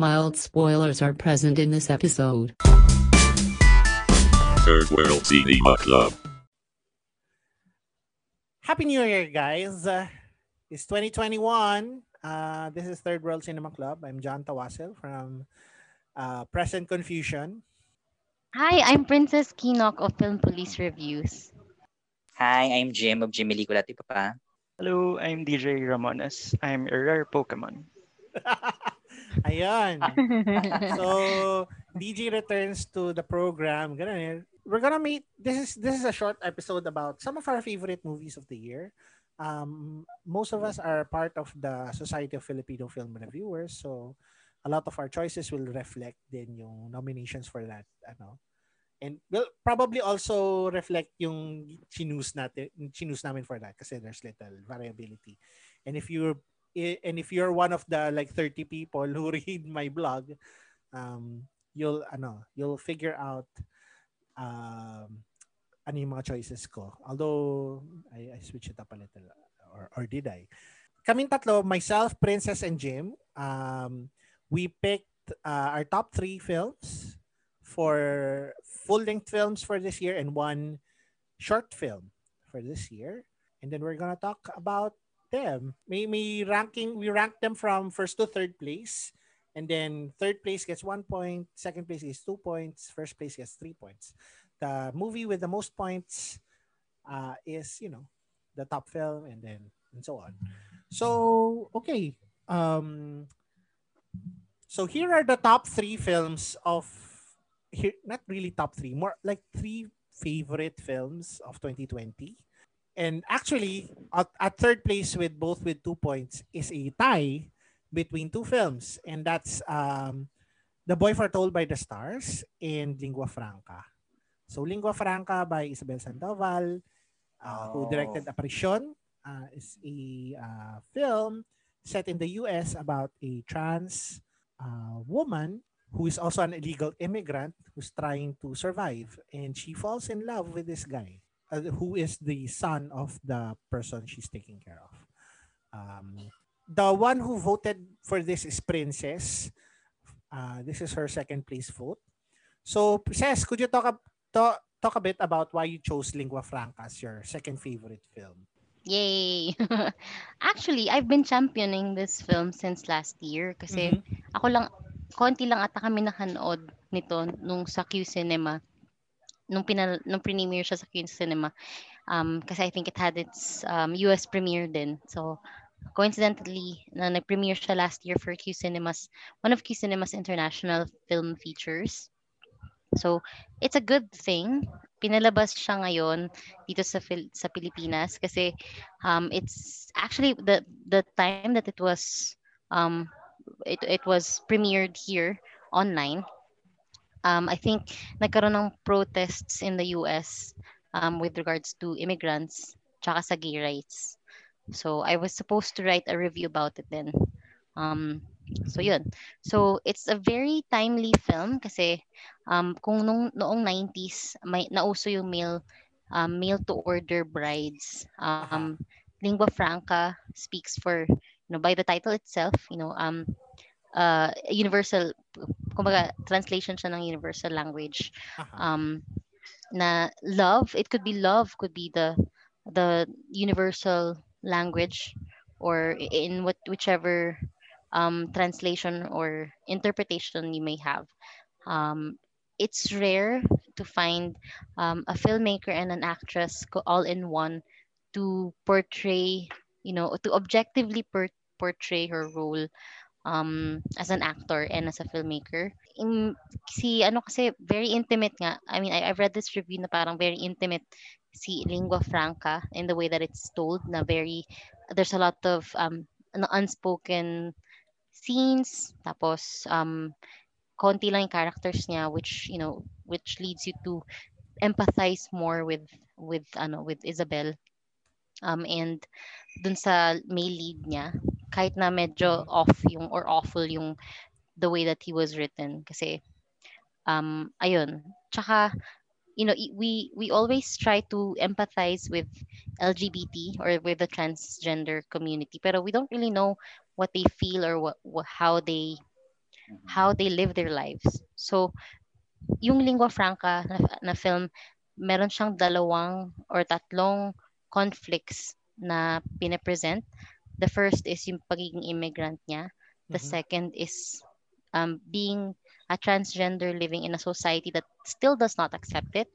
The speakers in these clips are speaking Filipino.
Mild spoilers are present in this episode. Third World Cinema Club. Happy New Year, guys. Uh, it's 2021. Uh, this is Third World Cinema Club. I'm John Tawasil from uh, Present Confusion. Hi, I'm Princess Kinok of Film Police Reviews. Hi, I'm Jim of Jimmy Liculati Papa. Hello, I'm DJ Ramones. I'm a rare Pokemon. Ayan. so, DJ returns to the program. Ganun, we're gonna make this is this is a short episode about some of our favorite movies of the year. Um, most of us are part of the Society of Filipino Film Reviewers, so a lot of our choices will reflect din yung nominations for that. Ano, and will probably also reflect yung chinus natin, chinus namin for that kasi there's little variability. And if you're and if you're one of the like 30 people who read my blog, um, you'll ano, you'll figure out um, ano yung mga choices ko. Although I, I switched it up a little or or did I? Kaming tatlo, myself, Princess and Jim, um, we picked uh, our top three films for full-length films for this year and one short film for this year. And then we're gonna talk about them. May may ranking we rank them from first to third place. And then third place gets one point, second place gets two points, first place gets three points. The movie with the most points uh, is, you know, the top film and then and so on. So okay. Um so here are the top three films of here not really top three, more like three favorite films of 2020. And actually, at, at third place with both with two points is a tie between two films. And that's um, The Boy Foretold by the Stars and Lingua Franca. So Lingua Franca by Isabel Sandoval, uh, who directed Apparition, uh, is a uh, film set in the US about a trans uh, woman who is also an illegal immigrant who's trying to survive. And she falls in love with this guy uh, who is the son of the person she's taking care of. Um, the one who voted for this is Princess. Uh, this is her second place vote. So, Princess, could you talk, a, talk, talk a bit about why you chose Lingua Franca as your second favorite film? Yay! Actually, I've been championing this film since last year kasi mm-hmm. ako lang, konti lang ata kami nakanood nito nung sa Q Cinema nung pinal nung premiere siya sa Queen's Cinema um kasi I think it had its um, US premiere din. So coincidentally na nag-premiere siya last year for Q Cinemas one of Q Cinemas international film features. So it's a good thing. Pinalabas siya ngayon dito sa sa Pilipinas kasi um it's actually the the time that it was um it it was premiered here online um, I think nagkaroon ng protests in the US um, with regards to immigrants tsaka sa gay rights. So I was supposed to write a review about it then. Um, so yun. So it's a very timely film kasi um, kung nung, noong 90s may nauso yung male um, male to order brides. Um, lingua franca speaks for you know by the title itself, you know, um uh, universal kumbaga translation siya ng universal language. Um na love it could be love could be the the universal language or in what whichever um, translation or interpretation you may have. Um, it's rare to find um, a filmmaker and an actress all in one to portray you know to objectively per- portray her role um, as an actor and as a filmmaker. In, si ano kasi very intimate nga. I mean, I, I've read this review na parang very intimate si lingua franca in the way that it's told na very there's a lot of um unspoken scenes tapos um konti lang yung characters niya which you know which leads you to empathize more with with ano with Isabel um and dun sa male lead niya kahit na medyo off yung or awful yung the way that he was written kasi um ayun tsaka you know we we always try to empathize with LGBT or with the transgender community pero we don't really know what they feel or what, what how they how they live their lives. So, yung lingua franca na, na film, meron siyang dalawang or tatlong conflicts na pinapresent. The first is yung pagiging immigrant niya. The Mhm. second is um, being a transgender living in a society that still does not accept it.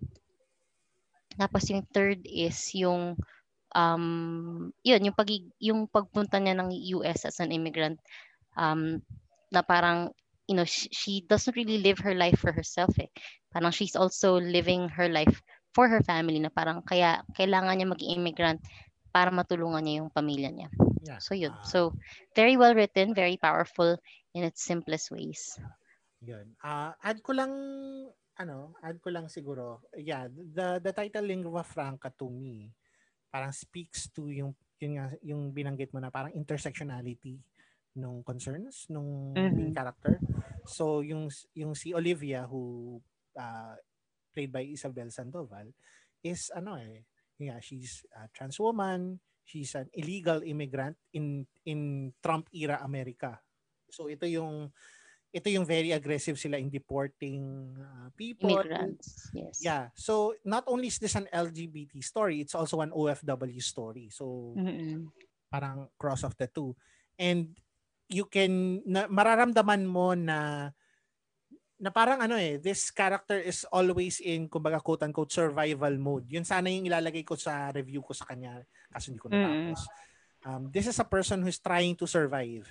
Tapos yung third is yung um yun yung pag yung pagpunta niya ng US as an immigrant um na parang you know she, she doesn't really live her life for herself eh. Parang she's also living her life for her family na parang kaya kailangan niya maging immigrant para matulungan niya yung pamilya niya. Yeah. So yun. Ah, So very well written, very powerful in its simplest ways. Yun. Ah, add ko lang ano, add ko lang siguro. Yeah, the the title lingua franca to me parang speaks to yung yung nga- yung binanggit mo na parang intersectionality nung concerns nung main Mhm. character. So yung yung si Olivia who ah, played by Isabel Sandoval is ano eh, yeah, she's a trans woman, she's an illegal immigrant in in Trump era America. So ito yung ito yung very aggressive sila in deporting uh, people. Immigrants. Yes. Yeah. So not only is this an LGBT story, it's also an OFW story. So Mm-mm. parang cross of the two. And you can na, mararamdaman mo na na parang ano eh, this character is always in kumbaga quote unquote survival mode. Yun sana yung ilalagay ko sa review ko sa kanya kasi hindi ko natapos. Um, this is a person who's trying to survive.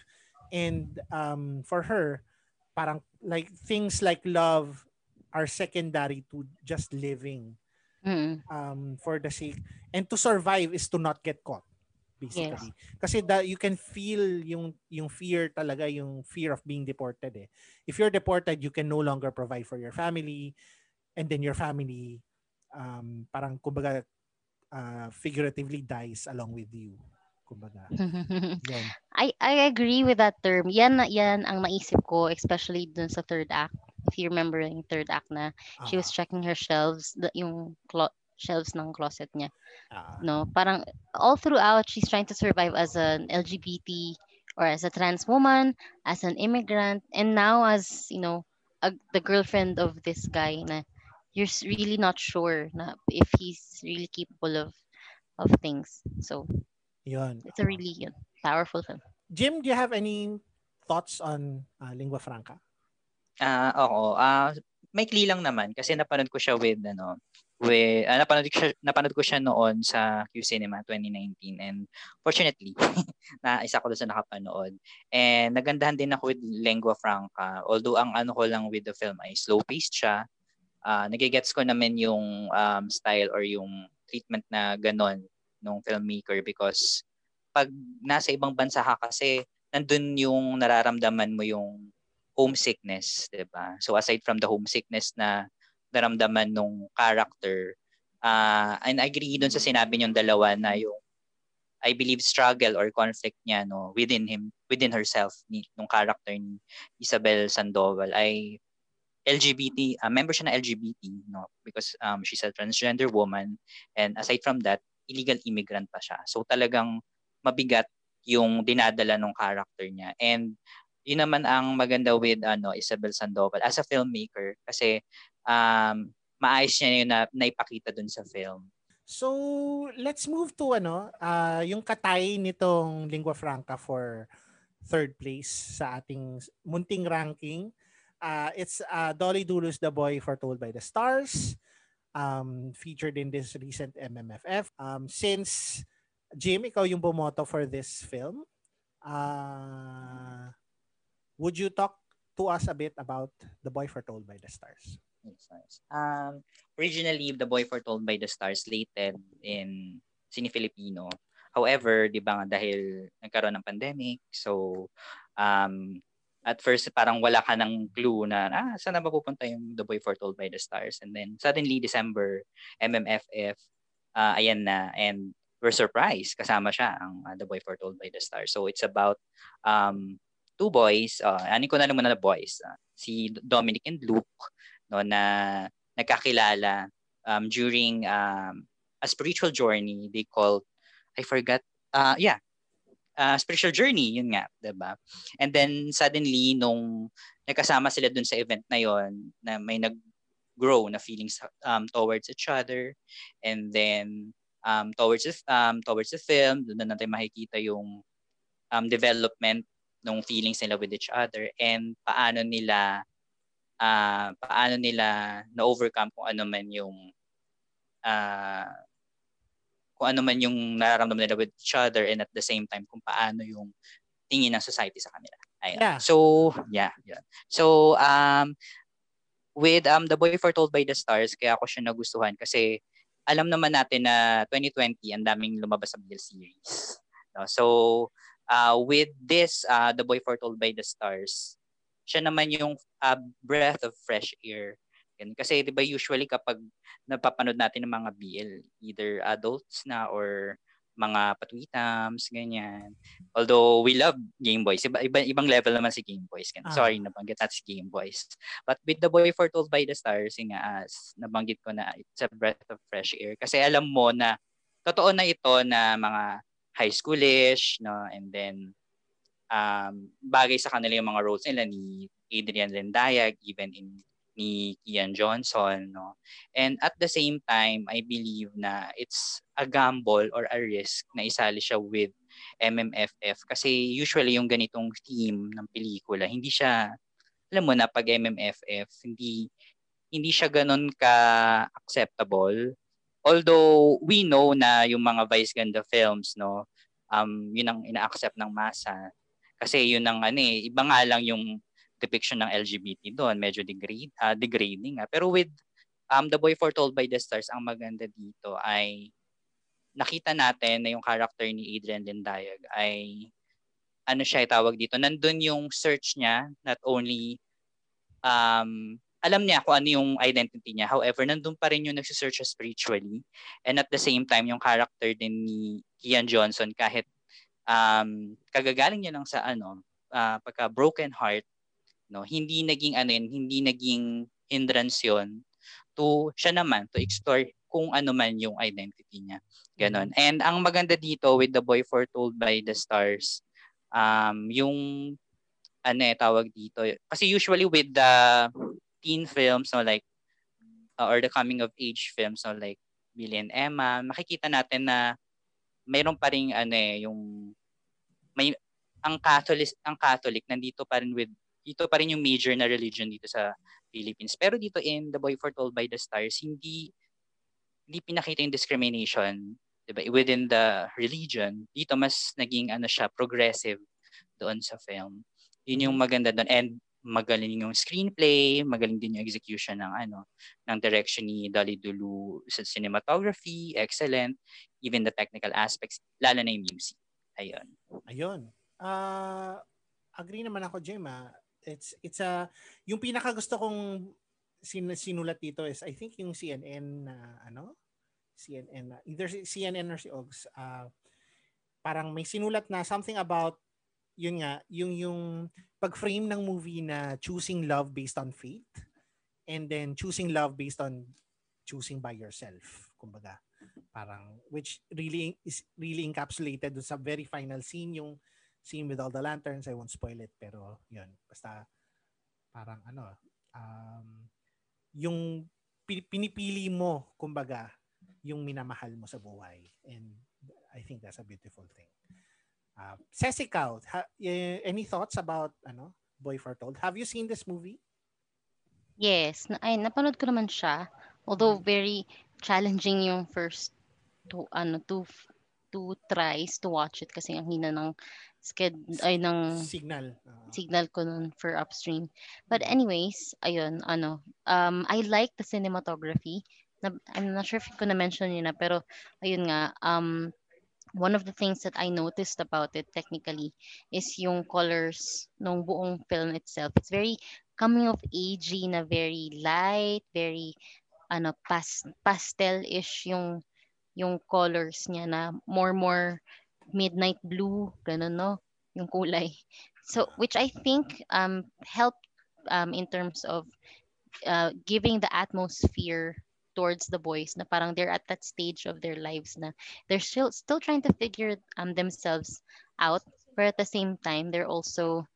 And um, for her, parang like things like love are secondary to just living Mm-mm. um, for the sake and to survive is to not get caught basically. Kasi da, you can feel yung yung fear talaga yung fear of being deported eh. If you're deported you can no longer provide for your family and then your family um, parang kumbaga uh, figuratively dies along with you. Kumbaga. Yun. I I agree with that term. Yan yan ang naisip ko especially dun sa third act. If you remember yung third act na she was checking her shelves, the, yung clo- shelves ng closet niya. Ah. No, parang all throughout she's trying to survive as an LGBT or as a trans woman, as an immigrant, and now as, you know, a, the girlfriend of this guy na you're really not sure na if he's really capable of of things. So, yun it's a really yun, powerful film. Jim do you have any thoughts on uh, lingua franca Ah, oo. Ah, maikli lang naman kasi napanood ko siya with ano, with ah, napanood ko siya, napanood ko siya noon sa Q Cinema 2019 and fortunately na isa ko doon sa nakapanood. And nagandahan din ako with lingua franca. Although ang ano ko lang with the film ay slow paced siya. Ah, nagigets ko naman yung um, style or yung treatment na ganon nung filmmaker because pag nasa ibang bansa ka kasi nandun yung nararamdaman mo yung homesickness, 'di ba? So aside from the homesickness na naramdaman nung character, uh, and I agree dun sa sinabi niyong dalawa na yung I believe struggle or conflict niya no within him within herself ni nung character ni Isabel Sandoval. Ay LGBT uh, member siya ng LGBT no because um she's a transgender woman. And aside from that illegal immigrant pa siya. So talagang mabigat yung dinadala ng character niya. And yun naman ang maganda with ano Isabel Sandoval as a filmmaker. Kasi um maayos niya yun na naipakita dun sa film. So, let's move to ano, ah, yung katay nitong lingua franca for third place sa ating munting ranking. Ah, it's uh, Dolly Dulu's The Boy Foretold by the Stars, um, featured in this recent MMFF. Um, since Jim, ikaw yung bumoto for this film, uh, would you talk to us a bit about The Boy Foretold by the Stars? Um, originally, The Boy Foretold by the Stars slated in Cine Filipino. However, di ba nga dahil nagkaroon ng pandemic, so um, at first parang wala ka ng clue na ah, saan ba pupunta yung The Boy Foretold by the Stars? And then suddenly December, MMFF, uh, ayan na. And we're surprised, kasama siya ang uh, The Boy Foretold by the Stars. So it's about um, two boys, uh, anin ko na muna na boys, uh, si Dominic and Luke, no, na nagkakilala um, during um, a spiritual journey they called I forgot uh yeah uh, spiritual journey, yun nga, 'di ba? And then suddenly nung nagkasama sila dun sa event na yon na may nag grow na feelings um, towards each other and then um, towards the, um, towards the film doon na natin makikita yung um, development ng feelings nila with each other and paano nila uh, paano nila na overcome kung ano man yung uh, kung ano man yung nararamdaman nila with each other and at the same time kung paano yung tingin ng society sa kanila. Ayun. Yeah. So, yeah, yeah. So, um, with um, The Boy Foretold by the Stars, kaya ako siya nagustuhan kasi alam naman natin na 2020, ang daming lumabas sa BL series. No? So, uh, with this, uh, The Boy Foretold by the Stars, siya naman yung uh, breath of fresh air. Kasi 'di ba usually kapag napapanood natin ng mga BL, either adults na or mga patwitams, ganyan. Although we love Game Boys. Iba, iba, ibang level naman si Game Boys. Ah. Sorry, nabanggit natin si Game Boys. But with The Boy Foretold by the Stars, nga as nabanggit ko na it's a breath of fresh air. Kasi alam mo na totoo na ito na mga high schoolish, no? And then um, bagay sa kanila yung mga roles nila ni Adrian Lendayag, even in ni Kian Johnson no? And at the same time I believe na it's a gamble or a risk na isali siya with MMFF kasi usually yung ganitong theme ng pelikula hindi siya alam mo na pag MMFF hindi hindi siya ganun ka acceptable although we know na yung mga Vice Ganda films no um yun ang ina-accept ng masa kasi yun ang ano eh iba nga lang yung depiction ng LGBT doon, medyo degrade, uh, degrading. Uh. Pero with um, The Boy Foretold by the Stars, ang maganda dito ay nakita natin na yung character ni Adrian Lindayag ay ano siya tawag dito, nandun yung search niya, not only um, alam niya kung ano yung identity niya. However, nandun pa rin yung nagsisearch spiritually. And at the same time, yung character din ni Kian Johnson, kahit um, kagagaling niya lang sa ano, uh, pagka broken heart, no hindi naging ano yun, hindi naging hindrance yon to siya naman to explore kung ano man yung identity niya ganon mm-hmm. and ang maganda dito with the boy foretold by the stars um yung ano eh tawag dito kasi usually with the teen films no like uh, or the coming of age films no like Billy and Emma makikita natin na mayroon pa ring ano eh yung may ang Catholic ang Catholic nandito pa rin with ito pa rin yung major na religion dito sa Philippines. Pero dito in The Boy Foretold by the Stars, hindi hindi pinakita yung discrimination diba, within the religion. Dito mas naging ano siya, progressive doon sa film. Yun yung maganda doon. And magaling yung screenplay, magaling din yung execution ng ano ng direction ni Dali Dulu sa cinematography, excellent, even the technical aspects, lalo na yung music. Ayun. Ayun. Uh, agree naman ako, Jim. It's it's a yung pinaka gusto kong sin, sinulat dito is I think yung CNN na uh, ano CNN na either CNN or si Ogs uh, parang may sinulat na something about yun nga yung yung pag-frame ng movie na choosing love based on faith and then choosing love based on choosing by yourself kumbaga parang which really is really encapsulated sa very final scene yung Scene with All the Lanterns. I won't spoil it, pero yun. Basta parang ano, um, yung pinipili mo, kumbaga, yung minamahal mo sa buhay. And I think that's a beautiful thing. Uh, Cecical, ha, any thoughts about ano Boy Foretold? Have you seen this movie? Yes, na, ay napanood ko naman siya. Although mm-hmm. very challenging yung first two ano two two tries to watch it kasi ang hina ng sked ay ng signal uh, signal ko nun for upstream but mm. anyways ayun ano um I like the cinematography na, I'm not sure if ko na mention yun na pero ayun nga um one of the things that I noticed about it technically is yung colors ng buong film itself it's very coming of age na very light very ano pas pastel-ish yung yung colors niya na more more midnight blue, ganun, no? Yung kulay. So, which I think um, helped um, in terms of uh, giving the atmosphere towards the boys na parang they're at that stage of their lives na they're still still trying to figure um, themselves out, but at the same time, they're also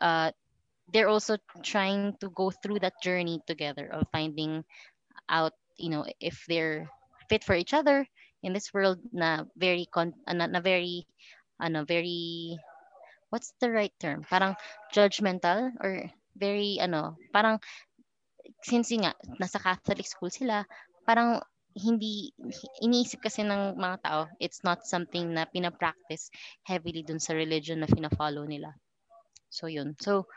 uh, they're also trying to go through that journey together of finding out, you know, if they're fit for each other in this world na very con uh, na, na very ano very what's the right term? Parang judgmental or very ano, parang since nga nasa Catholic school sila, parang hindi iniisip kasi ng mga tao it's not something na pinapractice heavily dun sa religion na fina-follow nila. So yun. So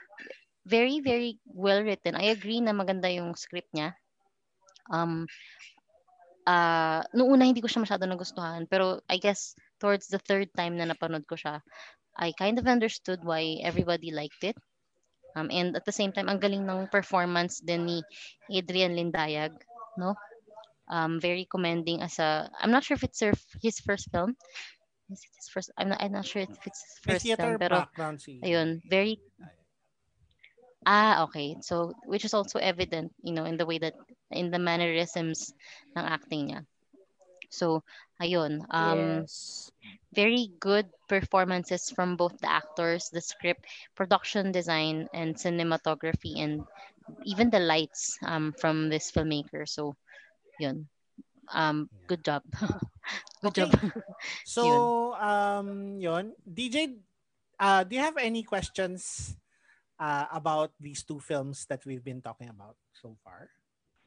very very well written. I agree na maganda yung script niya. Um uh, noong una hindi ko siya masyado nagustuhan pero I guess towards the third time na napanood ko siya I kind of understood why everybody liked it. Um, and at the same time, ang galing ng performance din ni Adrian Lindayag, no? Um, very commending as a, I'm not sure if it's her, his first film. Is it his first? I'm not, I'm not sure if it's his first theater film, pero ayun, very, ah, okay. So, which is also evident, you know, in the way that, in the mannerisms ng acting niya. So, ayun. Um, yes. very good performances from both the actors, the script, production design, and cinematography, and even the lights um, from this filmmaker. So, yun. Um, good job. good Okay. job. So, um, yon. DJ, uh, do you have any questions uh, about these two films that we've been talking about so far?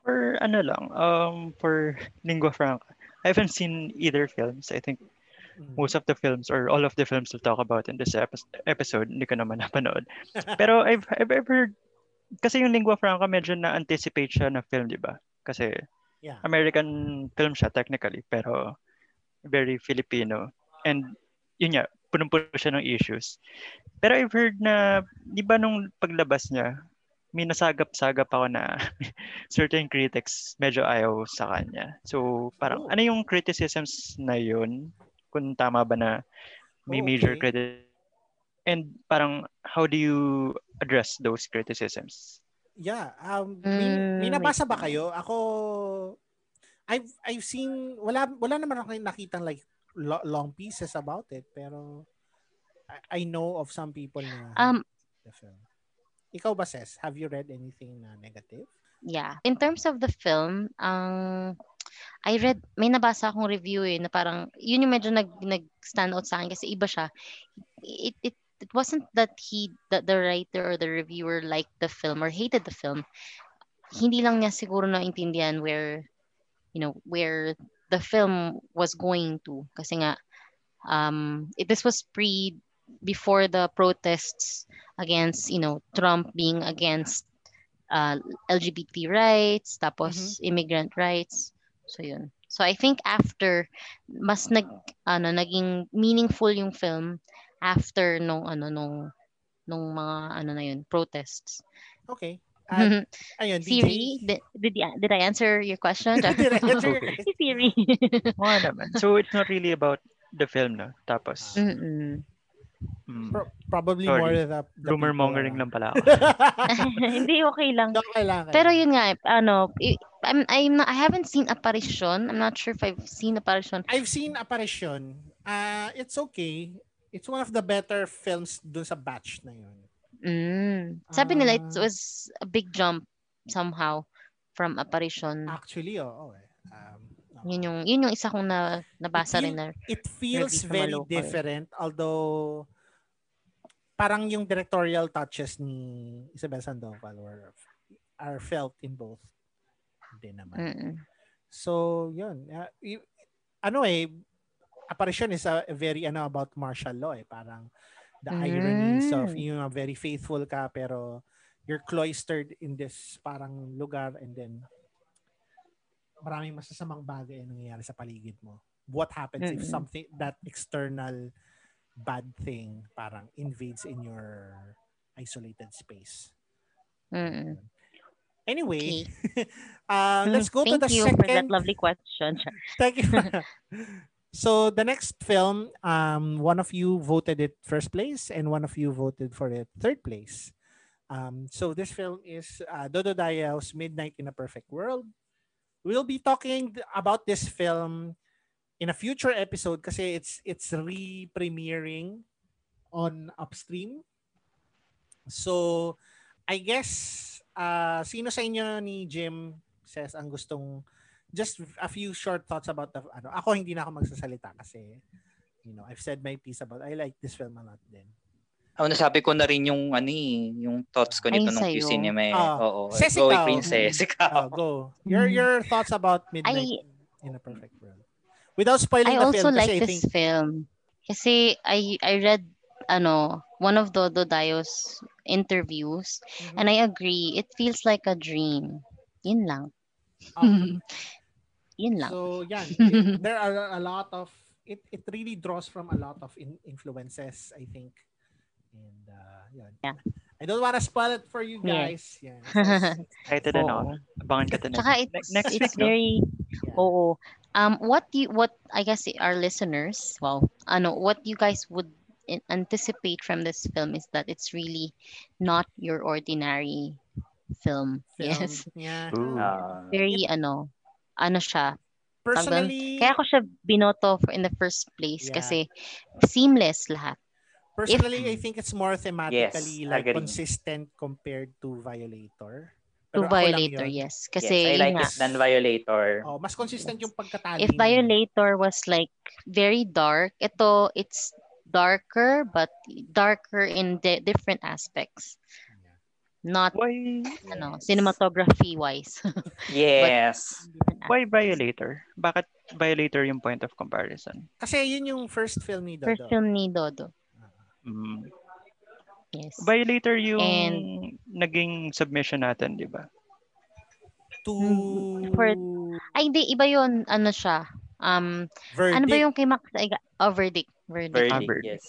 For ano lang, um, for Lingua Franca, I haven't seen either films. I think Mm. most of the films or all of the films we'll talk about in this epi- episode, hindi ko naman napanood. Pero I've, I've ever, kasi yung Lingua Franca medyo na-anticipate siya na film, di ba? Kasi Yeah. American film siya technically, pero very Filipino. And yun nga, punong-puno siya ng issues. Pero I've heard na, di ba nung paglabas niya, may nasagap-sagap ako na certain critics medyo ayaw sa kanya. So, parang Oh. ano yung criticisms na yun? Kung tama ba na may Oh, major okay. critic And parang how do you address those criticisms? Yeah, um may, Mm, may nabasa ba kayo? Ako I've I've seen wala wala naman ako nakitang like lo- long pieces about it pero I, I know of some people na Um, the film. Ikaw ba Ses? Have you read anything na negative? yeah. In terms of the film, ang I read, may nabasa akong review eh, na parang, yun yung medyo nag, nag-stand out sa akin kasi iba siya. It, it, it wasn't that he, that the writer or the reviewer liked the film or hated the film. Hindi lang niya siguro naintindihan where, you know, where the film was going to. Kasi nga, um, it, this was pre, before the protests against, you know, Trump being against uh, LGBT rights, tapos immigrant rights. So yun. So I think after mas nag ano naging meaningful yung film after nung ano nung nung mga ano na yun protests. Okay. At, ayun, Siri, DJ. did, did, I- did I answer your question? Did I answer your Okay. question? Siri. Oo naman. So it's not really about the film, no? Tapos, Mm-mm. Mm, Pro- probably Sorry. more the, the rumor mongering lang pala ako. Hindi okay lang. okay lang. okay Pero yun nga, ano, i- I'm, I'm not, I haven't seen Apparition. I'm not sure if I've seen Apparition. I've seen Apparition. Uh, it's okay. It's one of the better films dun sa batch na yun. Mm. Sabi nila it Ah. was a big jump somehow from Apparition. Actually, oo. eh. Um. Yun yung yun yung isa kong na nabasa It rin na. It feels very local. different although parang yung directorial touches ni Isabel Sandoval were are felt in both din naman. Mm-mm. So, yun. Uh, y- ano eh, apparition is a, a very ano about martial law eh. Parang the ironies of Mm. yung very faithful ka pero you're cloistered in this parang lugar and then maraming masasamang bagay ang nangyayari sa paligid mo. What happens if Mm-mm. something that external bad thing parang invades in your isolated space? Mm-mm. Anyway, uh, let's go to Thank the you second for that lovely question. Thank you. so the next film, um, one of you voted it first place, and one of you voted for it third place. Um, so this film is uh, Dodo Dayao's Midnight in a Perfect World. We'll be talking about this film in a future episode kasi it's it's re-premiering on Upstream. So, I guess, uh, sino sa inyo ni Jim says ang gustong just a few short thoughts about the ano ako hindi na ako magsasalita kasi you know I've said my piece about I like this film a lot din Ako nasabi ko na rin yung ano eh, yung thoughts ko nito Ay, nung sa'yo. Cinema eh. Ah, Oo. Ses, Go ikaw. Princess. oh, Ikaw. go your your thoughts about Midnight I- in a Perfect World without spoiling I the also film like kasi I this think film. Kasi I I read ano one of Dodo Dayo's interviews Mhm. and I agree it feels like a dream. Yun lang. um, Yun lang. So yan, it- there are a lot of it. It really draws from a lot of in, influences, I think. And uh, yan. Yeah. I don't want to spoil it for you guys. Yeah. So, it's- Excited na ako. Abangan ka to next, Tsaka it's, ne- next it's week, no? very yeah. Oo. Um what you what I guess our listeners, well, ano, what you guys would anticipate from this film is that it's really not your ordinary film. Film. Yes. Yeah. Ooh. Ah. Very ano, ano siya, Personally, Kaya ako siya binoto for in the first place Yeah. kasi seamless lahat. Personally, I think it's more thematically Yes, like agree. consistent compared to Violator. To Pero lang Violator, yes. Yes, Kasi I yun like nga, it than Violator. Oh, mas consistent yung pagkatali. if. Violator was like very dark, ito it's darker but darker in di- different aspects. Not Why, ano, cinematography wise. Yes. why Violator? Bakit Violator yung point of comparison? Kasi yun yung first film ni Dodo. First film ni Dodo. Mm. Yes. Violator yung And- naging submission natin, di ba? To for- Ay, hindi. Iba yun. Ano siya? Um, verdict. ano ba yung kay Max? Ay, oh, verdict. Verdict. Ah, Verdict, verdict. yes.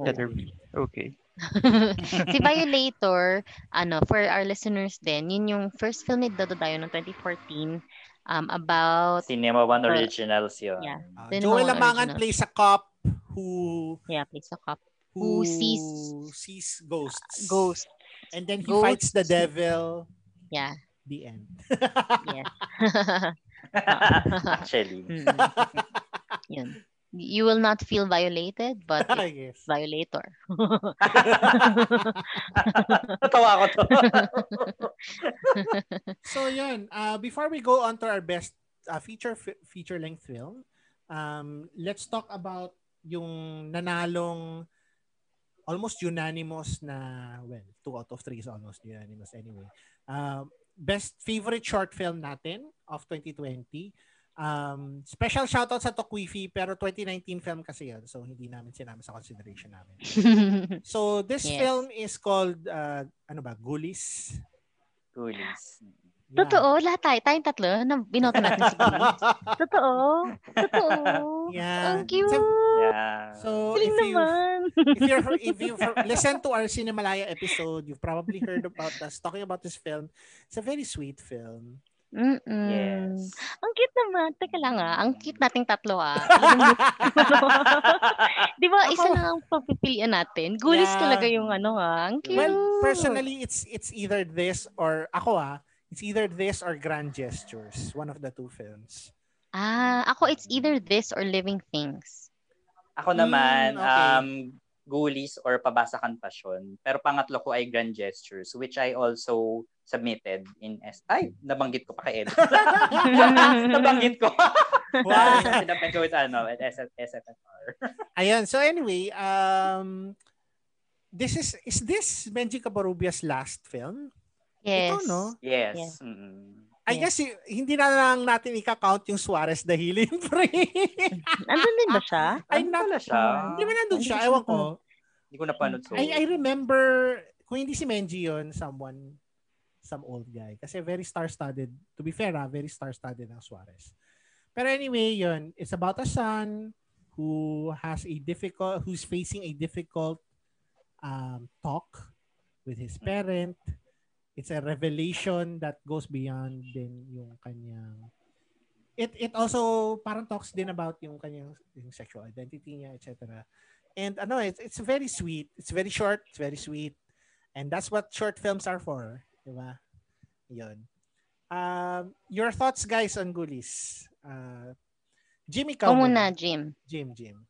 Letter B. Okay. si Violator, ano, for our listeners din, yun yung first film ni Dodo Dayo noong 2014 um, about, Cinema One Uh, Originals yun. yeah, Uh, Then Joel Lamangan plays a cop who yeah, plays a cop. Who, Who sees- sees ghosts. Ghost. And then he Ghosts. fights the devil. Yeah, The end. yes. Actually. Mm. yun. You will not feel violated, but guess. violator. Natawa ko to. So yun, uh, before we go on to our best uh, feature fi- feature length film, um, let's talk about yung nanalong almost unanimous na well, two out of three is almost unanimous anyway. Um, best favorite short film natin of 2020. Um, special shoutout sa Tokwifi pero 2019 film kasi yun so hindi namin sinama sa consideration namin. So this Yes. film is called uh, ano ba, Ghoulies. Coolies. Yeah. Totoo, lahat tayo, tayong tatlo, na binoto natin si Chris. Totoo. Totoo. Yeah. Ang cute. Yeah. So Galing if you naman. if you're if you listen to our Cinemalaya episode, you've probably heard about us talking about this film. It's a very sweet film. Mm-mm. Yes. Ang cute naman. Teka lang ah. Ang cute nating tatlo ah. Di ba, isa lang ang papipilian natin. Gulis Yeah. talaga yung ano ah. Ang cute. Well, personally, it's it's either this or ako ah, it's either this or Grand Gestures, one of the two films. Ah, ako it's either this or Living Things. Ako naman, Mm, okay. um, Ghoulies or Pabasakan Pasyon. Pero pangatlo ko ay Grand Gestures, which I also submitted in S... Ay, nabanggit ko pa kay Ed. nabanggit ko. Wow. Sinapin ko with ano, at SF, SFFR. Ayun. So anyway, um this is is this Benji Cabarubias last film? Yes. Ito, no? Yes. Yeah. mm. I guess hindi na lang natin ika-count yung Suarez dahil pre. Andun din ba siya? Ay, na, pala siya? Hindi ba nandun siya? Ewan ko. Hindi ko napanood. So, I, I remember, kung hindi si Menji yun, someone, some old guy. Kasi very star-studded. To be fair, ah, very star-studded ang Suarez. Pero anyway, yun. It's about a son who has a difficult, who's facing a difficult um, talk with his parent. It's a revelation that goes beyond din yung kanyang it it also parang talks din about yung kanyang yung sexual identity niya, etc. And ano, it's, it's very sweet. It's very short. It's very sweet. And that's what short films are for. Di ba? Yun. Um, your thoughts, guys, on Ghoulies? Uh, Jim, ikaw Ikaw muna, Jim. Jim, Jim.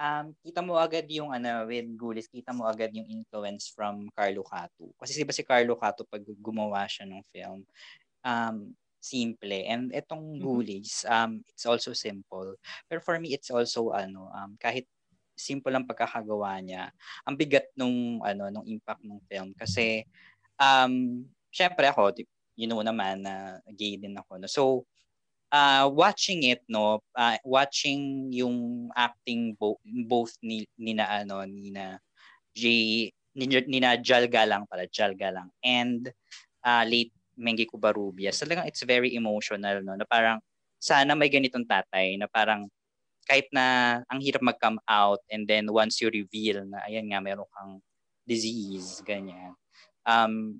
Um, kita mo agad yung ano, with Gulis, kita mo agad yung influence from Carlo Cato. Kasi diba si Carlo Cato pag gumawa siya ng film, um, simple. And itong Mhm. Gulis, um, it's also simple. Pero for me, it's also ano, um, kahit simple ang pagkakagawa niya, ang bigat nung ano, nung impact ng film kasi um, syempre ako, you know naman na gay din ako. No? So, uh, watching it no? Uh, watching yung acting bo- both ni, ni na ano ni na J ni, ni na Jal Galang pala Jal Galang and uh, late Mengi Kubarubias talagang it's very emotional no? Na parang sana may ganitong tatay na parang kahit na ang hirap mag-come out and then once you reveal na ayan nga meron kang disease ganyan um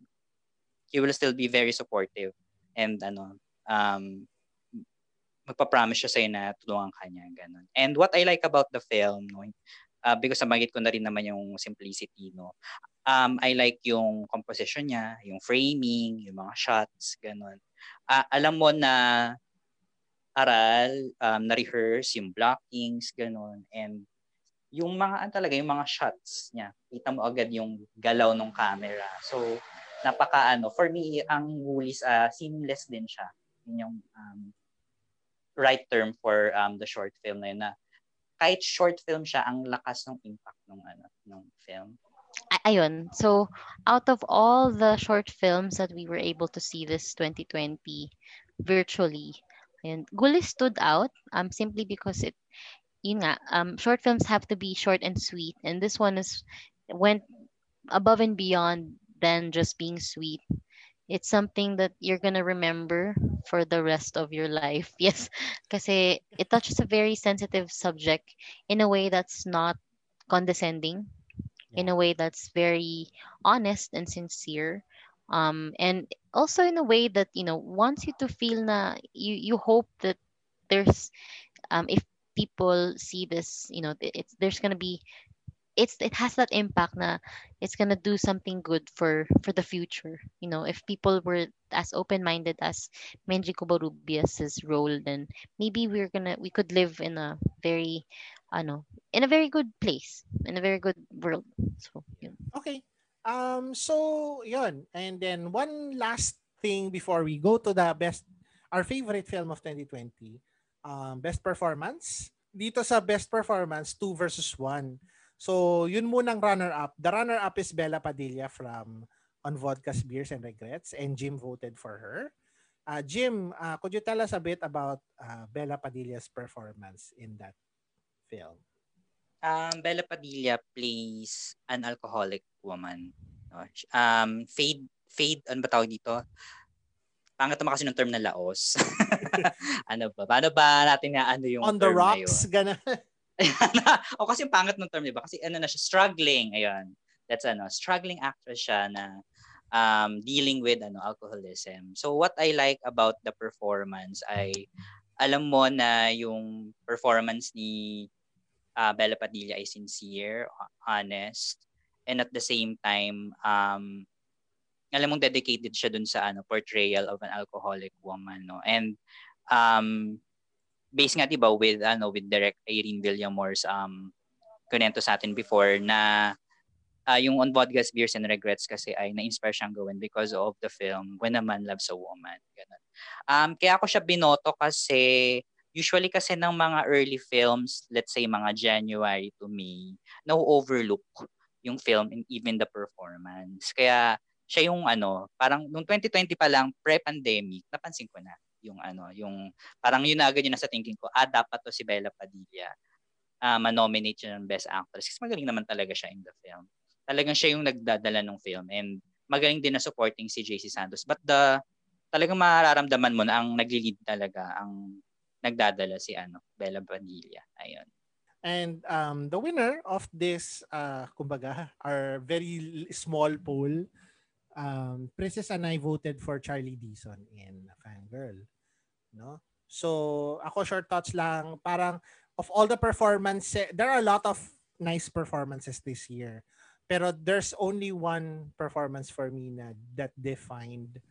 he will still be very supportive and ano um magpa-promise siya sa'yo na tulungan ka niya, ganun. And what I like about the film, no, uh, because nabagit ko na rin naman yung simplicity, no, um, I like yung composition niya, yung framing, yung mga shots, ganun. Uh, alam mo na aral, um, na-rehearse, yung blockings, ganun. And yung mga, ano talaga, yung mga shots niya, kita mo agad yung galaw ng camera. So, napaka ano, for me, ang Woolies, uh, seamless din siya. Yun yung um, right term for um the short film na yun na kahit short film siya ang lakas ng impact ng ano ng film Ay- ayun. So, out of all the short films that we were able to see this 2020 virtually, ayun, Guli stood out um, simply because it, yun nga, um, short films have to be short and sweet. And this one is went above and beyond than just being sweet. It's something that you're gonna remember for the rest of your life. Yes, kasi it touches a very sensitive subject in a way that's not condescending in a way that's very honest and sincere um and also in a way that you know wants you to feel na you you hope that there's um if people see this you know it's there's gonna be it's it has that impact na it's gonna do something good for for the future you know if people were as open-minded as Menji Kobarubias's role then maybe we're gonna we could live in a very ano in a very good place in a very good world so yun. Okay. Um so yun. And then one last thing before we go to the best our favorite film of 2020. Um best performance. Dito sa best performance 2 versus 1. So yun munang runner up. The runner up is Bella Padilla from On Vodkas Beers and Regrets and Jim voted for her. Uh, Jim, uh, could you tell us a bit about uh, Bella Padilla's performance in that film? um Bella Padilla plays an alcoholic woman um fade fade ano ba tawag dito Pangat naman kasi ng term na laos. ano ba? Paano ba natin na ano yung On the term na rocks, yun? o kasi pangat ng term, di ba? Kasi ano na siya, struggling. Ayun. That's ano, struggling actress siya na um, dealing with ano alcoholism. So what I like about the performance ay alam mo na yung performance ni uh, Bella Padilla ay sincere, honest, and at the same time, um, alam mong dedicated siya dun sa ano portrayal of an alcoholic woman, no? And um, based nga 'di ba with ano with direct Irene Villamore's um kunento sa atin before na uh, yung on vodkas beers and regrets kasi ay na-inspire siyang gawin because of the film When a Man Loves a Woman ganun. Um kaya ako siya binoto kasi usually kasi ng mga early films let's say mga January to May no overlook yung film and even the performance. Kaya siya yung ano parang nung 2020 pa lang pre-pandemic napansin ko na yung ano, yung parang yun na agad yung nasa thinking ko, ah, dapat to si Bella Padilla uh, ma-nominate siya ng Best Actress. Kasi magaling naman talaga siya in the film. Talagang siya yung nagdadala ng film and magaling din na supporting si JC Santos. But the, talagang mararamdaman mo na ang nagli-lead talaga, ang nagdadala si ano, Bella Padilla. Ayun. And um, the winner of this, uh, kumbaga, our very small poll, um, Princess and I voted for Charlie Deason in Fangirl. No? So, ako short thoughts lang, parang of all the performances, there are a lot of nice performances this year. Pero there's only one performance for me na that defined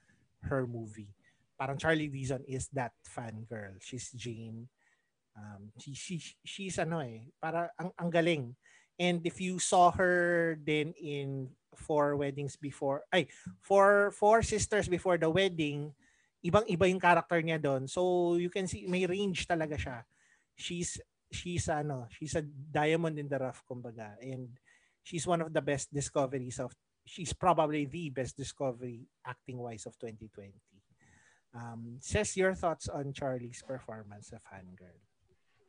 her movie. Parang Charlie Deason is that fangirl. She's Jane. Um, she, she, she's ano eh, para ang, ang galing. And if you saw her then in Four Weddings Before, ay, Four, Four Sisters Before the Wedding, ibang-iba yung character niya doon. So you can see, may range talaga siya. She's, she's ano, she's a diamond in the rough, kumbaga. And she's one of the best discoveries of, she's probably the best discovery acting-wise of 2020. Um, says your thoughts on Charlie's performance of Fangirl.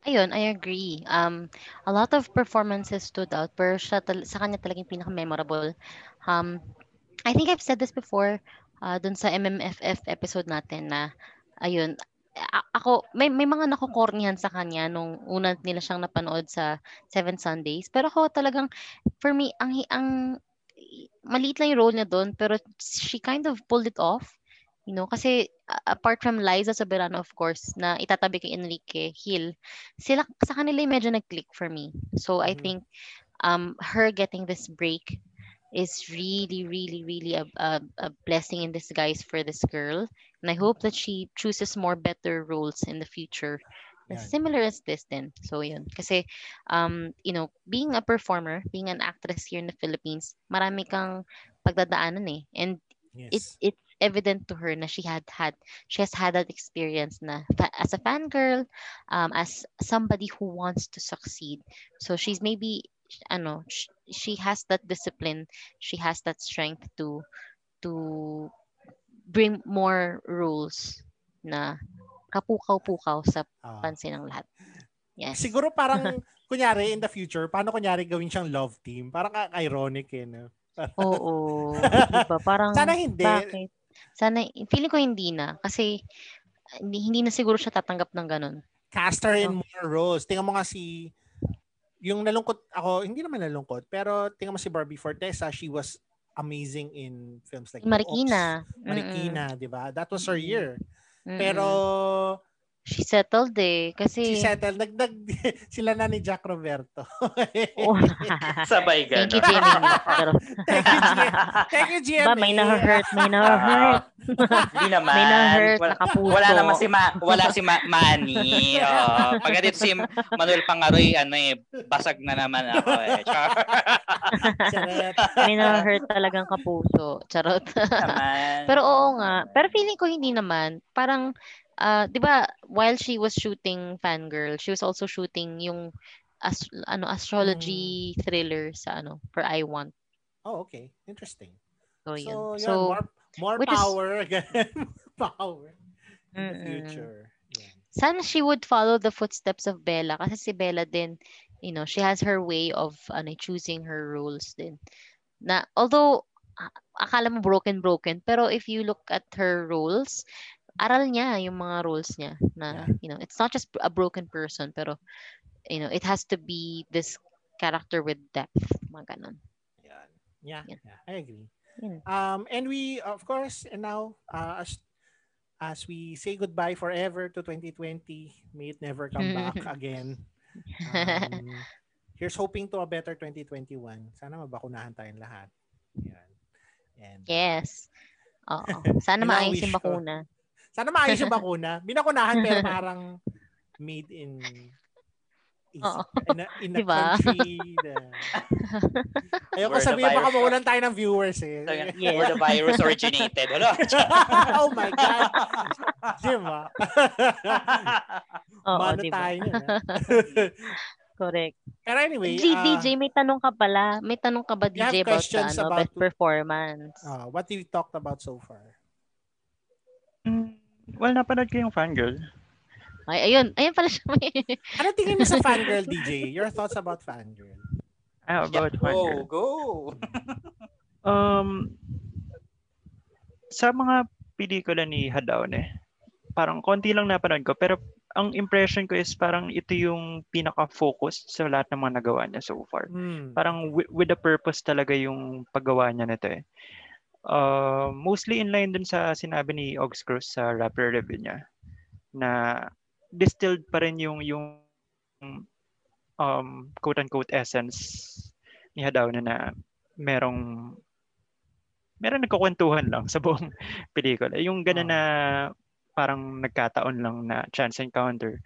Ayun, I agree. Um, a lot of performances stood out, pero siya sa kanya talagang pinaka-memorable. Um, I think I've said this before uh, dun sa MMFF episode natin na, ayun, a- ako, may, may mga nakukornihan sa kanya nung una nila siyang napanood sa Seven Sundays. Pero ako talagang, for me, ang, ang maliit lang yung role niya doon, pero she kind of pulled it off. You know, kasi apart from Liza Soberano, of course, na itatabi kay Enrique Hill, sila sa kanila medyo nag-click for me. So I Mhm. think um her getting this break is really really really a, a, a blessing in disguise for this girl. And I hope that she chooses more better roles in the future Yan. similar as this then. So yun. Kasi um you know being a performer being an actress here in the Philippines marami kang pagdadaanan eh. And Yes. it's it's evident to her na she had had she has had that experience na fa- as a fangirl um as somebody who wants to succeed. So she's maybe ano she has that discipline she has that strength to to bring more roles na kapukaw-pukaw sa Ah. pansin ng lahat yes Siguro parang, kunyari, in the future, paano kunyari gawin siyang love team? Parang ironic eh, no? oo diba parang Sana hindi. bakit sana feeling ko hindi na kasi hindi, hindi na siguro siya tatanggap ng ganun Cast her in Oh. more roles. Tingnan mo nga si, yung nalungkot ako, hindi naman nalungkot, pero tingnan mo si Barbie Fortesa, she was amazing in films like Marikina. Oops, Marikina, di ba? That was her year. Mm-mm. Pero, she settled eh kasi si Settle, nagdag sila na ni Jack Roberto. Oh. Sabay Thank you. Jimmy. Pero, Thank you, Thank you, GMA. ba, may na-hurt, may na-hurt. Hindi naman. May na-hurt, wala, nakapuso. wala naman si Ma, wala si Ma, Manny. Oh, pagdating si Manuel Pangaroy, ano eh, basag na naman ako eh. Char. Charot. May na-hurt talagang kapuso. Charot. naman. Pero oo nga. Pero feeling ko hindi naman. Parang, ah, di ba, while she was shooting Fangirl, she was also shooting yung as, ano astrology Mm. thriller sa ano for I Want. Oh, okay. Interesting. So. So, yun, So, more, more which is- power. ganun. power in the future. Yan. sana she would follow the footsteps of Bella kasi si Bella din you know she has her way of ano choosing her roles din na although akala mo broken broken pero if you look at her roles aral niya yung mga roles niya na Yeah. you know it's not just a broken person pero you know it has to be this character with depth mga ganun Yan. Yeah, Yan. yeah, I agree. Yan. Um, and we, of course, and now, uh, as, as we say goodbye forever to 2020, may it never come back again. Um, here's hoping to a better 2021. Sana mabakunahan tayong lahat. Yan. And, uh, yes oo sana maayos yung ko. Sana maayos yung bakuna. Binakunahan pero parang made in Oo. in a, in a Diba? country na... Ayoko sabihin baka mawalan tayo ng viewers eh. Yes. Where the virus originated. Ano? oh my God. Jim ah. oo Mano diba tayo ah. correct Pero anyway, G- ah, DJ, may tanong ka pala. May tanong ka ba, You DJ, about sa ano, about best to- performance? ah, what we talked about so far? Mm, well, napanood ko yung fangirl. Ay, ayun. Ayun pala siya. May... Ano tingin mo sa fangirl, DJ? Your thoughts about fangirl? Ah, about Go, fangirl. go. Um, sa mga pelikula ni Hadaone, parang konti lang napanood ko. Pero ang impression ko is parang ito yung pinaka-focus sa lahat ng mga nagawa niya so far. Hmm. Parang wi- with a purpose talaga yung paggawa niya nito eh. Uh, mostly in line dun sa sinabi ni Ox Cruz sa rapper review niya na distilled pa rin yung yung um, quote-unquote essence ni Hadaone na merong meron nagkukwentuhan lang sa buong pelikula. Yung gano'n na parang nagkataon lang na chance encounter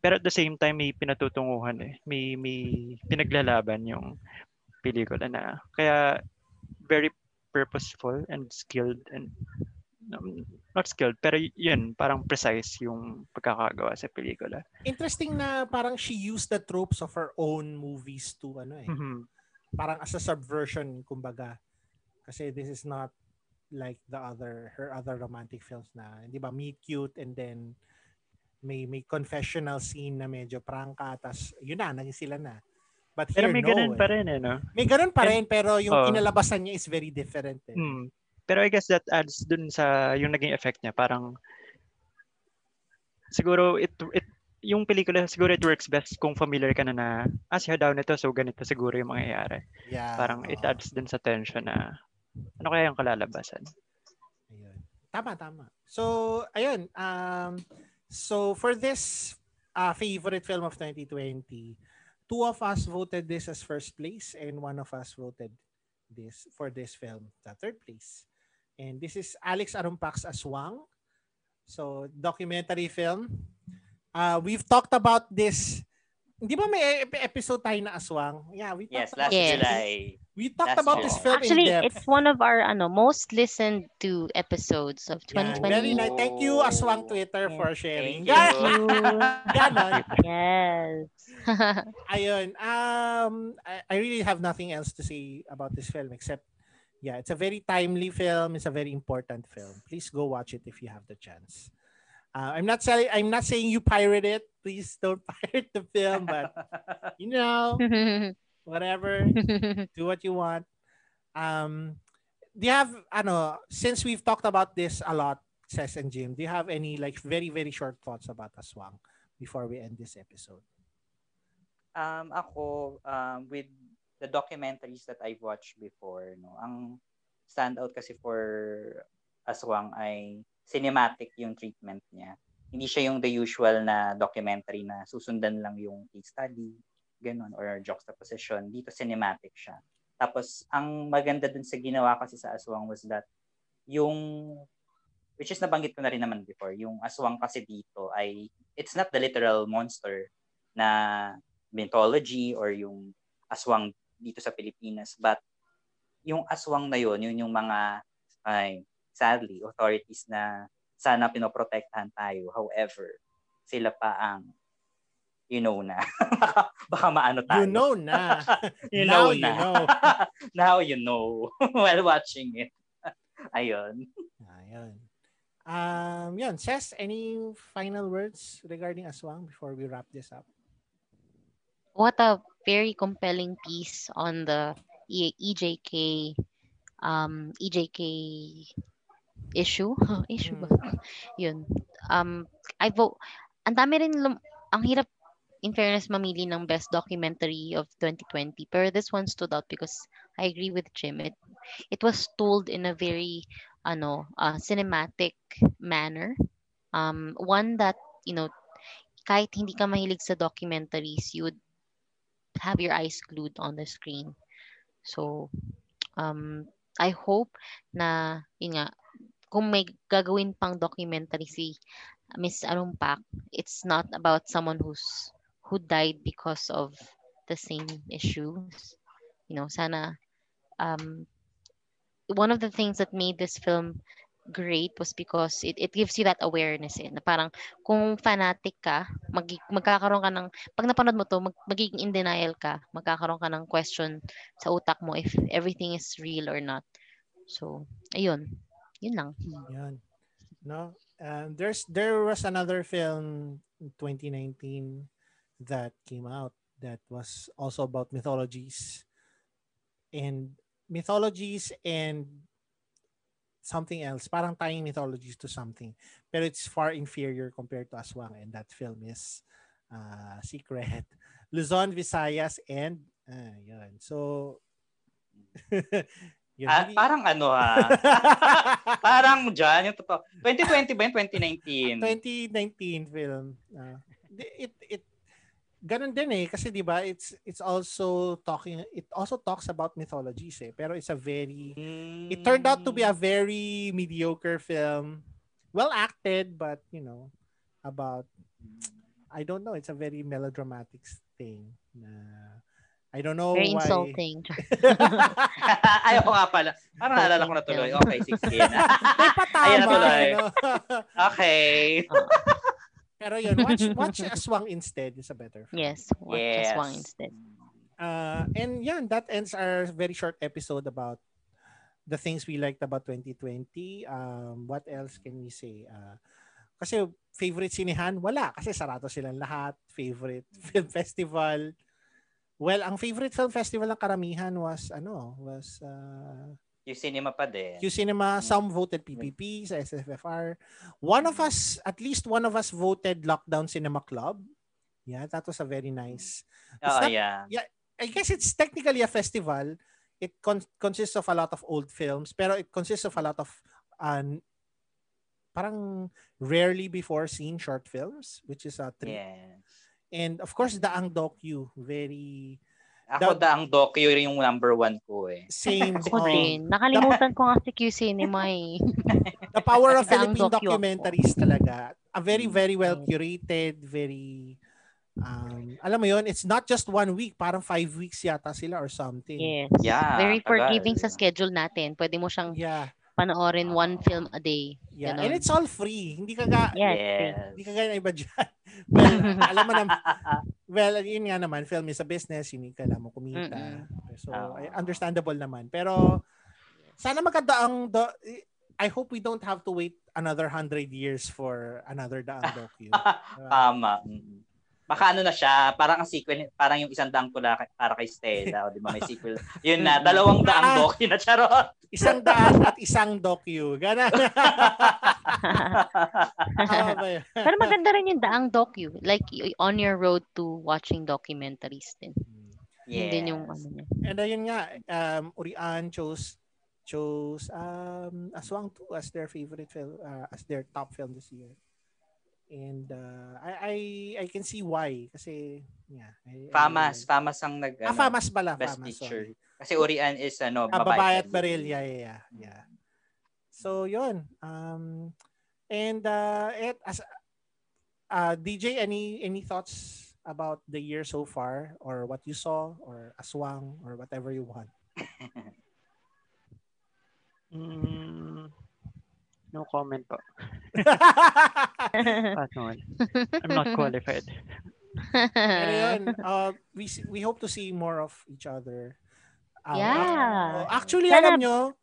Pero at the same time, may pinatutunguhan eh. May, may pinaglalaban yung pelikula na. Kaya, very purposeful and skilled and um, not skilled, pero yun, parang precise yung pagkakagawa sa pelikula. Interesting na parang she used the tropes of her own movies to ano eh. Mhm. Parang as a subversion kumbaga. Kasi this is not like the other her other romantic films na, 'di ba? Meet cute and then may may confessional scene na medyo prangka tas yun na naging sila na. But Pero here, may no, ganun eh. pa rin eh, no? May ganun pa rin pero yung Oh. kinalabasan niya is very different eh. Mm. Pero I guess that adds dun sa yung naging effect niya. Parang siguro it, it yung pelikula siguro it works best kung familiar ka na na ah siya daw nito so ganito siguro yung mangyayari. Yeah. Parang it oo. adds dun sa tension na ano kaya yung kalalabasan. Ayun. Tama, tama. So, ayun. Um, so, for this uh, favorite film of 2020, two of us voted this as first place and one of us voted this for this film, the third place. And this is Alex Arumpak's Aswang. So, documentary film. Uh, we've talked about this. Hindi ba may ep- episode tayo na Aswang? Yeah, we talked Yes, last about Yes. July. We talked Last about this July. film Actually, in depth. it's one of our ano most listened to episodes of Yeah, 2020. very nice. Thank you, Aswang Twitter, Yeah. for sharing. Thank you. Ganon. yes. Ayun. Um, I, I really have nothing else to say about this film except, yeah, it's a very timely film. It's a very important film. Please go watch it if you have the chance. Uh, I'm not saying I'm not saying you pirate it. Please don't pirate the film, but you know, whatever, do what you want. Um, do you have, ano, since we've talked about this a lot, Cess and Jim, do you have any like very very short thoughts about Aswang before we end this episode? Um, ako, um, with the documentaries that I've watched before, no, ang standout kasi for Aswang ay cinematic yung treatment niya. Hindi siya yung the usual na documentary na susundan lang yung case study, ganun, or juxtaposition. Dito cinematic siya. Tapos, ang maganda dun sa ginawa kasi sa Aswang was that yung, which is nabanggit ko na rin naman before, yung Aswang kasi dito ay, it's not the literal monster na mythology or yung aswang dito sa Pilipinas. But yung aswang na yun, yun yung mga, ay, sadly, authorities na sana pinoprotektahan tayo. However, sila pa ang you know na. baka, maano tayo. You know na. You Now know you na. know. Now you know while watching it. Ayun. Ayun. Um, yun. Cess, any final words regarding Aswang before we wrap this up? what a very compelling piece on the E- EJK um EJK issue? Issue ba? Yun. Um I vote ang dami rin lum- ang hirap in fairness mamili ng best documentary of 2020 pero this one stood out because I agree with Jim. It it was told in a very ano uh, cinematic manner. Um one that you know kahit hindi ka mahilig sa documentaries you would have your eyes glued on the screen. So, um, I hope na, yun nga, kung may gagawin pang documentary si Miss Arumpak, it's not about someone who's who died because of the same issues. You know, sana um, one of the things that made this film great was because it, it gives you that awareness eh, na parang kung fanatic ka, mag, magkakaroon ka ng, pag napanood mo to, mag, magiging in denial ka, magkakaroon ka ng question sa utak mo if everything is real or not. So, ayun. Yun lang. Yun. No? Um, there's there was another film in 2019 that came out that was also about mythologies and mythologies and something else parang tying mythologies to something pero it's far inferior compared to Aswang and that film is uh, Secret Luzon Visayas and uh, yun so yun, Ah, hindi- parang ano ha. parang dyan, yung totoo. 2020 ba yun? 2019? 2019 film. Uh, it it ganun din eh kasi 'di ba it's it's also talking it also talks about mythologies eh pero it's a very it turned out to be a very mediocre film well acted but you know about I don't know, it's a very melodramatic thing na I don't know Very why. insulting. Ayaw nga pala. Parang naalala ko na tuloy. Okay, sige. Yan. May patama. Ayan na tuloy. ano? Okay. Pero yun, watch, watch Aswang instead is a better film. yes, watch Yes. Aswang instead. Uh, and yeah, that ends our very short episode about the things we liked about 2020. Um, what else can we say? Uh, kasi favorite sinehan, wala. Kasi sarado silang lahat. Favorite film festival. Well, ang favorite film festival ng karamihan was, ano, was uh, Yung cinema pa din. Q Cinema. Some voted PPP sa SFFR. One of us, at least one of us voted Lockdown Cinema Club. Yeah, that was a very nice. Oo, not- yeah. I guess it's technically a festival. It con- consists of a lot of old films, pero it consists of a lot of uh, parang rarely before seen short films, which is a treat. Yes. And of course, the Ang Docu, very Ako Da- da ang docu yung number one ko eh. same. Ako oh, din. Nakalimutan ko nga si Q Cinema eh. the power of The Ang Philippine ako. documentaries talaga. A very, Mm. very well curated, very um, alam mo yon it's not just one week, parang five weeks yata sila or something. Yes. Yeah, Very tagal. forgiving sa schedule natin. Pwede mo siyang Yeah. panoorin one film a day. Yeah. Ganon. And it's all free. Hindi ka ga, Yes. Hindi kagaya ng iba dyan. Well, alam mo naman, well, yun nga naman, film is a business, yun kailangan mo kumita. Mm-mm. So, ay- understandable naman. Pero, sana maganda ang, do, I hope we don't have to wait another hundred years for another Daang Docu. Diba? Tama. Baka ano na siya, parang ang sequel, parang yung isang daang kay- para kay Stella, o di ba may sequel. Yun na, dalawang daang docu na charot. Isang daan at isang docu. Gana. Pero maganda rin yung daang docu. Like, on your road to watching documentaries din. Yun din yung ano niya. And ayun nga, um, Urian chose chose um, Aswang 2 as their favorite film, uh, as their top film this year. And uh, I, I I can see why kasi yeah. I, I- Famas, Famas ang nag Ah, ano, Famas pala. Best Famas, picture. sorry. Kasi Urian is ano, Ah, babae at baril. baril. Yeah, yeah, yeah. yeah. So, yun. Um, and uh, it, as, uh, DJ, any any thoughts about the year so far or what you saw or Aswang or whatever you want? Mm, no comment po. Pass on. I'm not qualified. Pero yun, uh, we, we hope to see more of each other. Um, Yeah. ac- actually, Sana- alam nyo,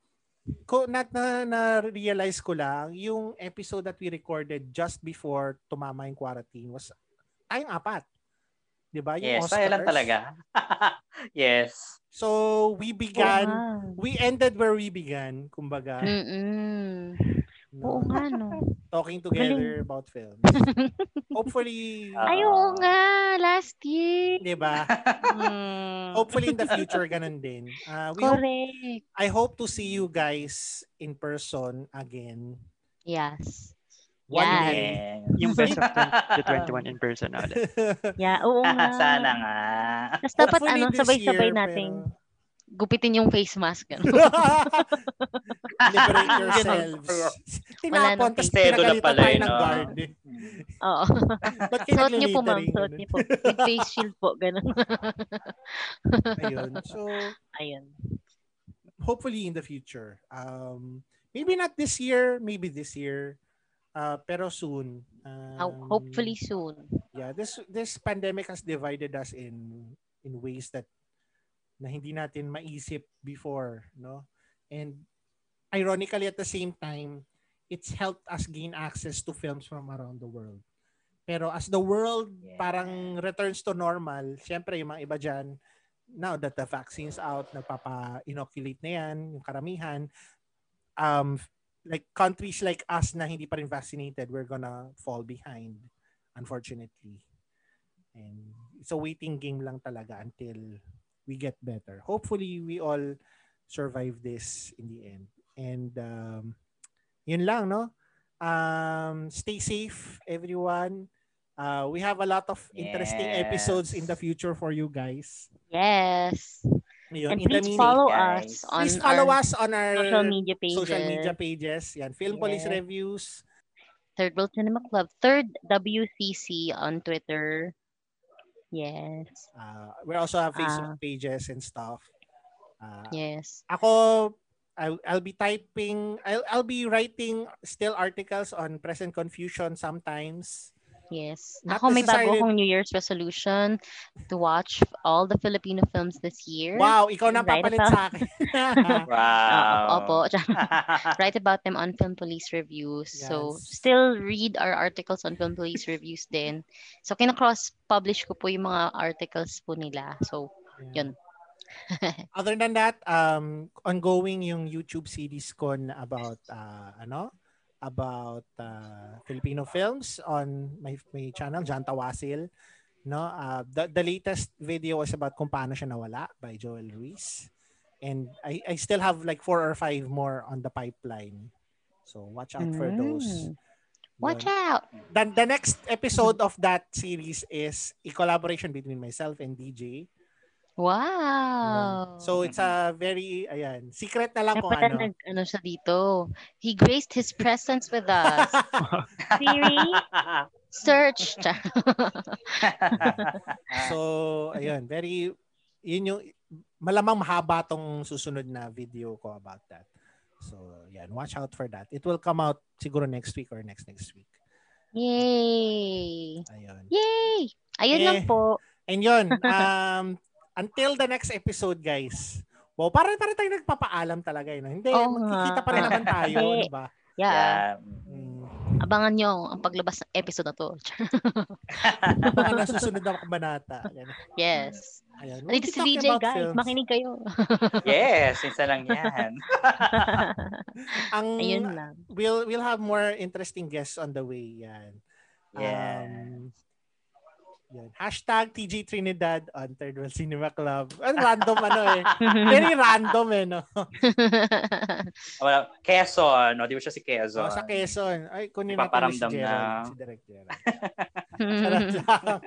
ko, na, na, na-realize ko lang, yung episode that we recorded just before tumama yung quarantine was tayong apat. Di ba? Yung Yes, tayo lang Oscars. talaga. yes. So, we began, nga. we ended where we began, kumbaga, Mm-mm. no, Oo nga, no. Talking together about films. Hopefully, Ah. Ay, oo nga. Last year. di ba? Mm. Hopefully in the future, ganun din. Uh, we hope Correct. I hope to see you guys in person again. Yes. One Yes. day. Yung best of 2021 in person na ulit. Yeah, oo nga. Sana nga. Tapos dapat Hopefully ano, this sabay-sabay year, nating pero- gupitin yung face mask. Ano. Liberate yourselves. Wala Tinapon, nang tapos face. Tedo na pinagalitan pala tayo eh, ng no? guard. Oo. Ba't Suot niyo po, ma'am. Suot niyo po. With face shield po. Ganun. Ayun. So, Ayun. hopefully in the future. Um, maybe not this year, maybe this year. Uh, pero soon. Um, Hopefully soon. yeah this this pandemic has divided us in in ways that na hindi natin maisip before no and ironically at the same time it's helped us gain access to films from around the world pero as the world Yeah. parang returns to normal syempre yung mga iba dyan now that the vaccine's out nagpapa-inoculate na yan yung karamihan um like countries like us na hindi pa rin vaccinated we're gonna fall behind unfortunately. And it's a waiting game lang talaga until we get better. Hopefully, we all survive this in the end. And um, yun lang, no? Um, stay safe, everyone. Uh, we have a lot of interesting Yes. episodes in the future for you guys. Yes. Yun. And please mean- follow guys. us on please follow our us on our social media pages. social media pages. Yan, Film Police Reviews. Third World Cinema Club, third WCC on Twitter. Yes. Uh, we also have Facebook Ah. pages and stuff. Uh, Yes. Ako, I'll, I'll be typing, I'll, I'll be writing still articles on present confusion sometimes. Yes. Not Ako may bago akong New Year's resolution to watch all the Filipino films this year. Wow, ikaw na papalit about- sa akin. Wow. opo. Write about them on Film Police Reviews. So, Yes. still read our articles on Film Police Reviews din. So, kina-cross-publish ko po yung mga articles po nila. So, Yun. Other than that, um, ongoing yung YouTube series ko na about, uh, ano, about uh, Filipino films on my, my channel, John Tawasil. No, uh, the, the latest video was about kung paano siya nawala by Joel Ruiz. And I, I still have like four or five more on the pipeline. So watch out for those. Mm. watch Yun. out. The, the next episode of that series is a collaboration between myself and DJ. Wow. So it's a very, ayan, secret na lang Dapat ano. nag, ano siya dito. He graced his presence with us. Siri, search. So, ayun, very, yun yung, malamang mahaba tong susunod na video ko about that. So, yan, watch out for that. It will come out siguro next week or next next week. Yay! Ayun. Yay! Ayun Eh, lang po. And yun, um, until the next episode, guys. Wow, parang parang tayo nagpapaalam talaga. Eh, no? Hindi, Oo magkikita pa rin naman tayo, di ba? Yeah. yeah. Mm. Abangan nyo ang paglabas ng episode na to. Mga nasusunod na kabanata. Yes. Dito We'll be si VJ, guys. films. Makinig kayo. yes, isa lang yan. Ang, Ayun lang. we'll we'll have more interesting guests on the way. Yan. Yeah. Um, yan. Hashtag TG Trinidad on Third World Cinema Club. Ang random ano eh. Very random eh, no? Wala, Quezon, no? Di ba siya si Quezon? Oh, sa Quezon. Ay, kunin natin si Gerald. na. Si Direct Gerald. Lang.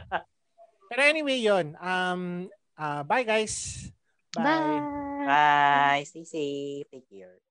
Pero anyway, yun. Um, uh, bye guys. Bye. Bye. Stay safe. Take care.